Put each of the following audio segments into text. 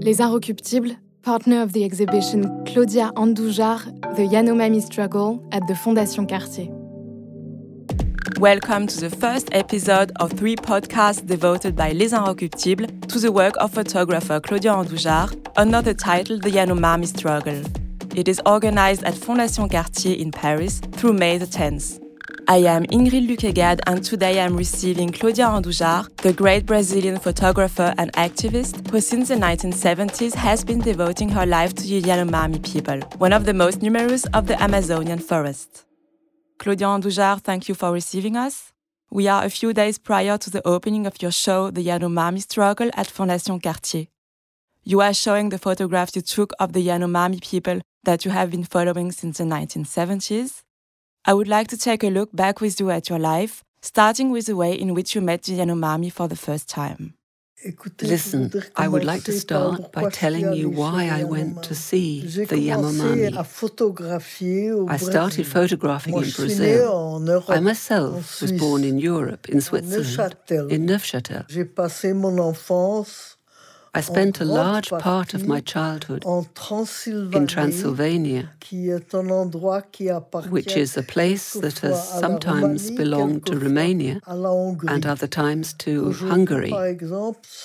Les Inrecuptibles, partner of the exhibition Claudia Andoujar, The Yanomami Struggle at the Fondation Cartier. Welcome to the first episode of three podcasts devoted by Les Inrockuptibles to the work of photographer Claudia Andujar under the title The Yanomami Struggle. It is organized at Fondation Cartier in Paris through May the 10th. I am Ingrid Luquet-Gad and today I am receiving Claudia Andujar, the great Brazilian photographer and activist who since the 1970s has been devoting her life to the Yanomami people, one of the most numerous of the Amazonian forest. Claudia Andujar, thank you for receiving us. We are a few days prior to the opening of your show, The Yanomami Struggle, at Fondation Cartier. You are showing the photographs you took of the Yanomami people that you have been following since the 1970s. I would like to take a look back with you at your life, starting with the way in which you met the Yanomami for the first time. Listen, I would like to start by telling you why I went to see the Yanomami. I started photographing in Brazil. I myself was born in Europe, in Switzerland, in Neuchâtel. I spent a large part of my childhood in Transylvania, which is a place that has sometimes belonged to Romania and other times to Hungary.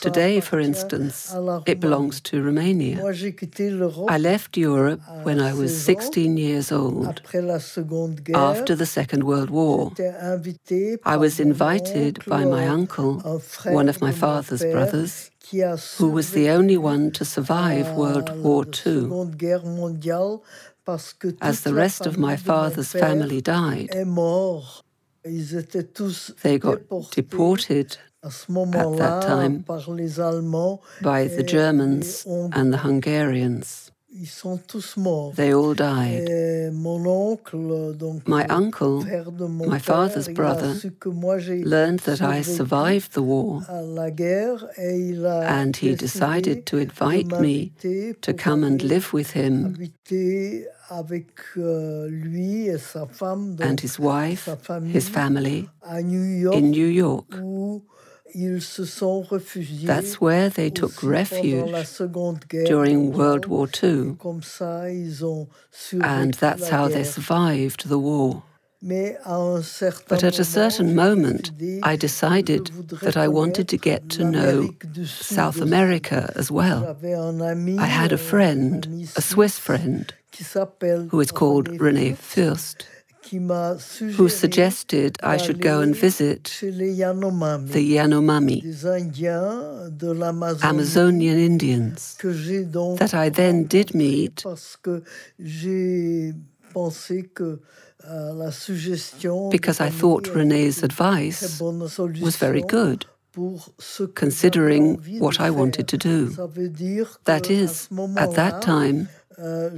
Today, for instance, it belongs to Romania. I left Europe when I was 16 years old, after the Second World War. I was invited by my uncle, one of my father's brothers, who was the only one to survive World War II, as the rest of my father's family died. They got deported at that time by the Germans and the Hungarians. They all died. My uncle, my father's brother, learned that I survived the war, and he decided to invite me to come and live with him and his wife, his family, in New York. That's where they took refuge during World War II, and that's how they survived the war. But at a certain moment, I decided that I wanted to get to know South America as well. I had a friend, a Swiss friend, who is called Rene Fürst who suggested I should go and visit the Yanomami, Amazonian Indians, that I then did meet because I thought Rene's advice was very good considering what I wanted to do. That is, at that time, I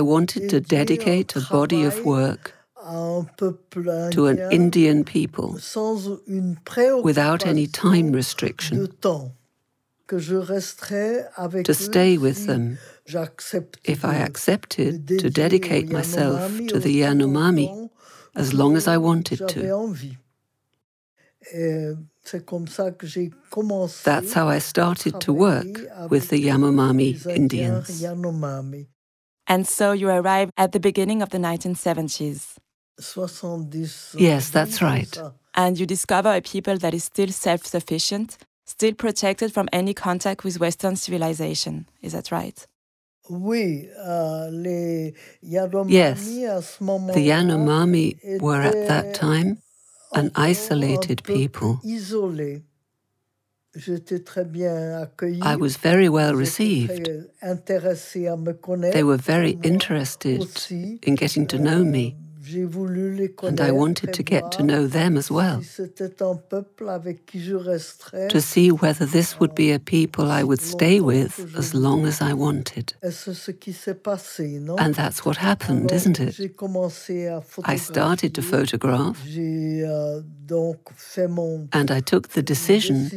wanted to dedicate a body of work to an Indian people without any time restriction, to stay with them if I accepted to dedicate myself to the Yanomami as long as I wanted to. That's how I started to work with the Yanomami Indians. And so you arrived at the beginning of the 1970s. Yes, that's right. And you discover a people that is still self sufficient, still protected from any contact with Western civilization. Is that right? Yes, the Yanomami were at that time an isolated people. I was very well received. They were very interested in getting to know me. And I wanted to get to know them as well, to see whether this would be a people I would stay with as long as I wanted. And that's what happened, isn't it? I started to photograph, euh, and I took the decision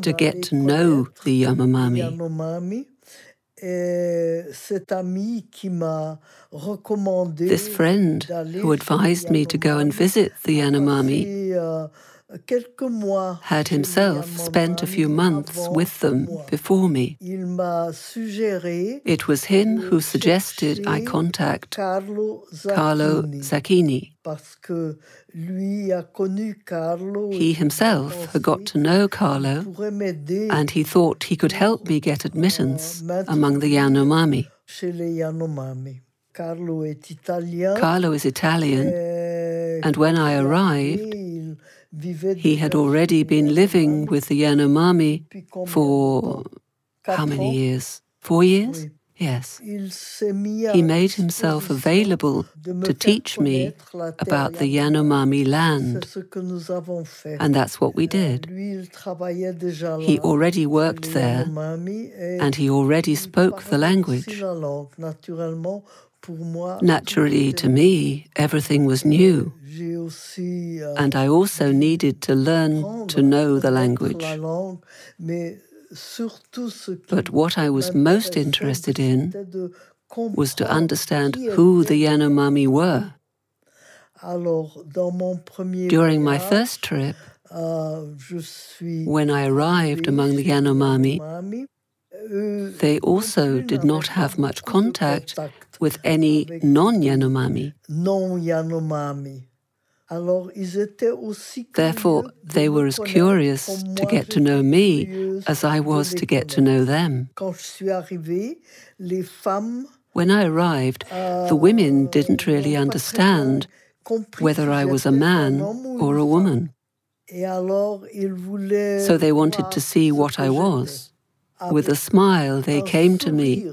to get to know the Yanomami. This friend who advised me to go and visit the Yanomami euh, had himself spent a few months with them before me. It was him who suggested I contact Carlo Zacquini. He himself had got to know Carlo, and he thought he could help me get admittance among the Yanomami. Carlo is Italian, and when I arrived, he had already been living with the Yanomami for how many years? Four years? Yes. He made himself available to teach me about the Yanomami land. And that's what we did. He already worked there and he already spoke the language. Naturally, to me, everything was new. And I also needed to learn to know the language. But what I was most interested in was to understand who the Yanomami were. During my first trip, when I arrived among the Yanomami, they also did not have much contact with any non Yanomami. Therefore, they were as curious to get to know me as I was to get to know them. When I arrived, the women didn't really understand whether I was a man or a woman. So they wanted to see what I was. With a smile, they came to me.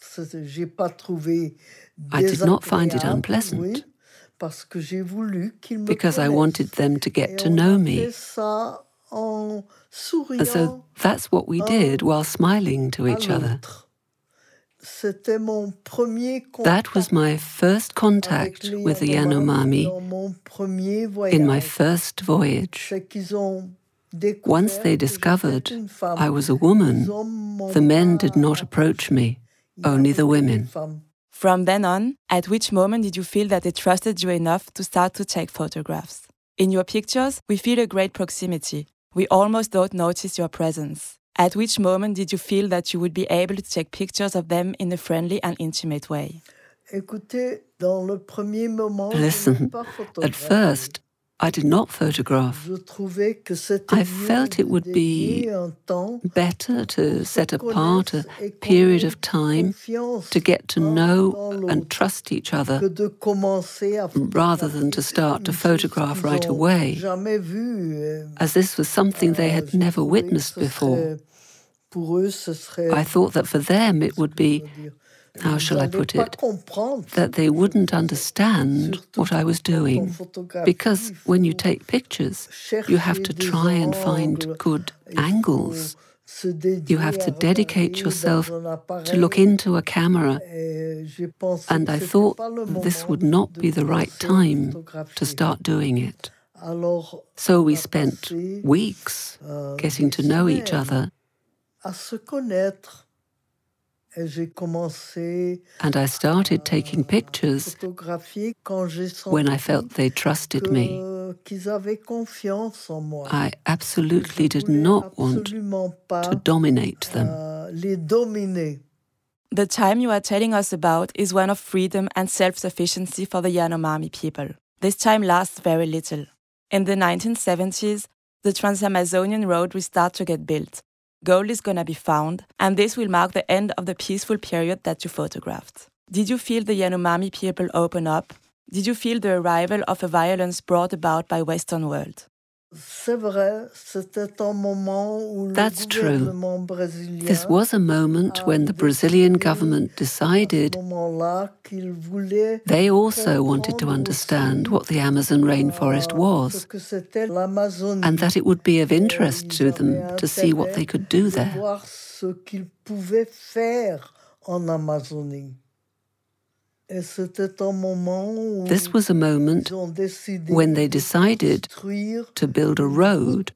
I did not find it unpleasant because I wanted them to get to know me. And so that's what we did while smiling to each other. That was my first contact with the Yanomami in my first voyage. Once they discovered I was a woman, the men did not approach me, only the women. From then on, at which moment did you feel that they trusted you enough to start to take photographs? In your pictures, we feel a great proximity. We almost don't notice your presence. At which moment did you feel that you would be able to take pictures of them in a friendly and intimate way? Listen, at first, I did not photograph. I felt it would be better to set apart a period of time to get to know and trust each other rather than to start to photograph right away, euh, as this was something they had never witnessed before. I thought that for them it would be how shall I put it, that they wouldn't understand what I was doing. Because when you take pictures, you have to try and find good angles. You have to dedicate yourself to look into a camera. And I thought this would not be the right time to start doing it. So we spent weeks getting to know each other and I started taking pictures when I felt they trusted me. I absolutely did not want to dominate them. Euh, the time you are telling us about is one of freedom and self sufficiency for the Yanomami people. this time lasts very little. In the 1970s, the Trans-Amazonian Road will start to get built. Gold is gonna be found, and this will mark the end of the peaceful period that you photographed. Did you feel the Yanomami people open up? Did you feel the arrival of a violence brought about by Western world? That's true. This was a moment when the Brazilian government decided they also wanted to understand what the Amazon rainforest was and that it would be of interest to them to see what they could do there. This was a moment when they decided to build a road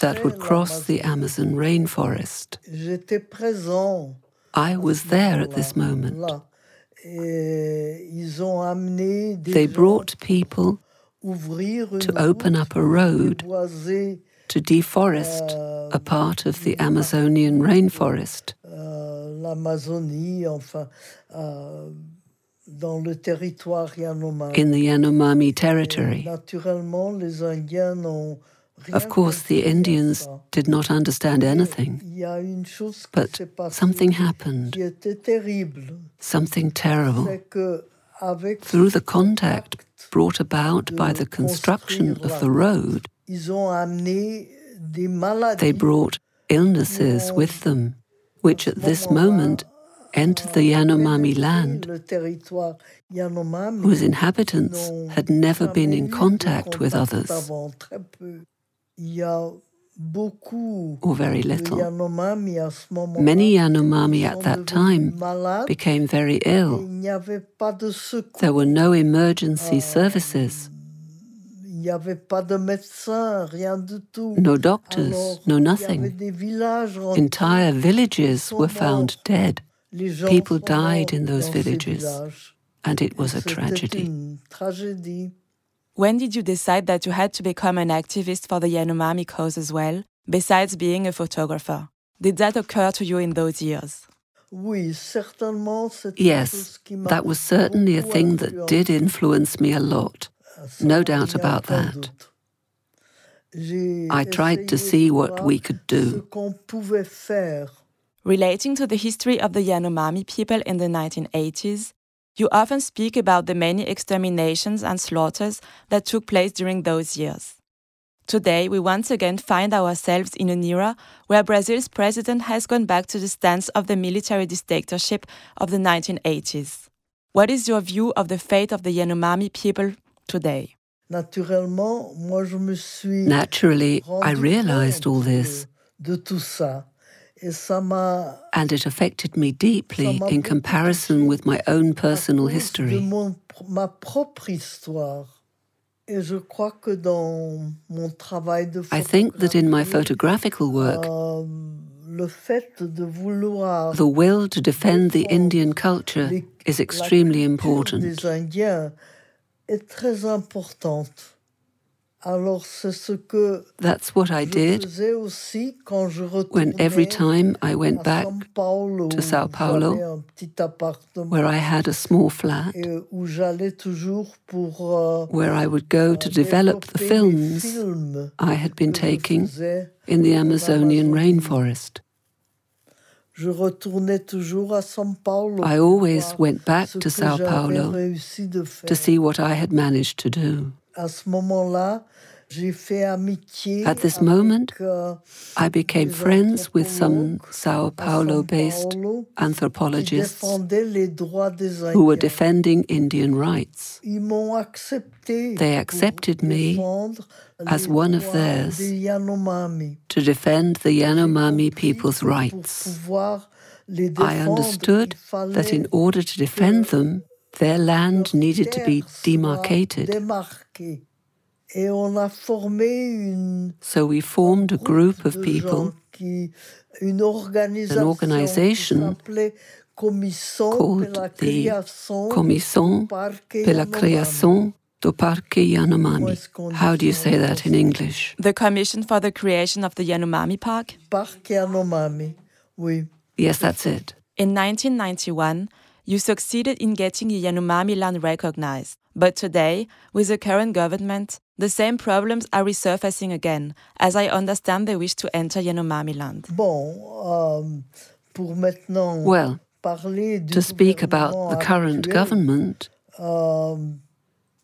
that would cross the Amazon rainforest. I was there at this moment. They brought people to open up a road to deforest a part of the Amazonian rainforest. euh, dans le territoire Yanomami. In the Yanomami territory. naturellement, les Indiens n'ont Of course, the Indians did not understand anything. But something happened, something terrible. Through the contact brought about by the construction of the road, they brought illnesses with them which at this moment entered the Yanomami land, whose inhabitants had never been in contact with others, or very little. Many Yanomami at that time became very ill. There were no emergency services. No doctors, no nothing. Entire villages were found dead. People died in those villages, and it was a tragedy. When did you decide that you had to become an activist for the Yanomami cause as well, besides being a photographer? Did that occur to you in those years? Yes, that was certainly a thing that did influence me a lot. No doubt about that. I tried to see what we could do. Relating to the history of the Yanomami people in the 1980s, you often speak about the many exterminations and slaughters that took place during those years. Today, we once again find ourselves in an era where Brazil's president has gone back to the stance of the military dictatorship of the 1980s. What is your view of the fate of the Yanomami people today? Naturally, I realized all this. And it affected me deeply in comparison with my own personal history. I think that in my photographical work, the will to defend the Indian culture is extremely important est très importante. Alors c'est ce que That's what I did aussi quand je when every time I went back Paulo, to Sao Paulo, where I had a small flat, où pour, uh, where I would go to develop the films I had been taking in the Amazonian rainforest. I always went back to Sao Paulo to see what I had managed to do. À ce moment-là, At this moment, euh, I became friends with some Sao Paulo based anthropologists who were defending Indian rights. They accepted me as one of theirs to defend the Yanomami people's rights. I understood that in order to defend them, their land needed to be demarcated. So we formed a group of people, an organization called the Commission de la Création do Parque Yanomami. How do you say that in English? The Commission for the Creation of the Yanomami Park? Parque Yanomami, oui. Yes, that's it. In 1991, you succeeded in getting the Yanomami land recognized. But today, with the current government, the same problems are resurfacing again, as I understand they wish to enter Yanomami land. Bon, um, well, to speak about the current government, um,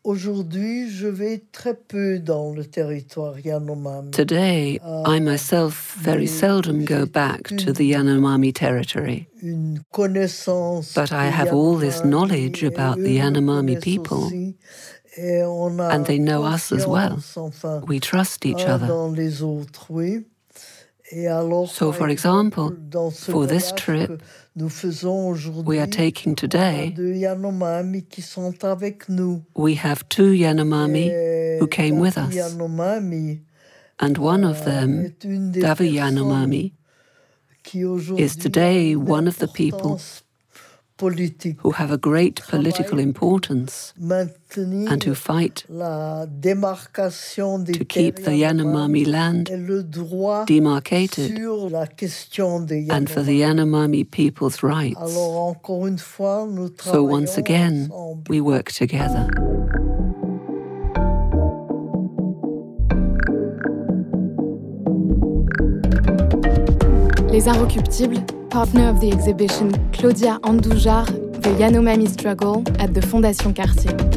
Aujourd'hui, je vais très peu dans le territoire Yanomami. Today, euh, I myself very seldom go back to the Yanomami territory. But I have all this knowledge about the Yanomami people, and they know us as well. We trust each other. So, for example, for this trip, we are taking today, we have two Yanomami who came with us. And one of them, Davi Yanomami, is today one of the people who have a great political importance and who fight to keep the Yanomami land demarcated and for the Yanomami. People's rights. So once again, we work together. Les Inrockuptibles partner of the exhibition Claudia Andoujar, The Yanomami Struggle at the Fondation Cartier.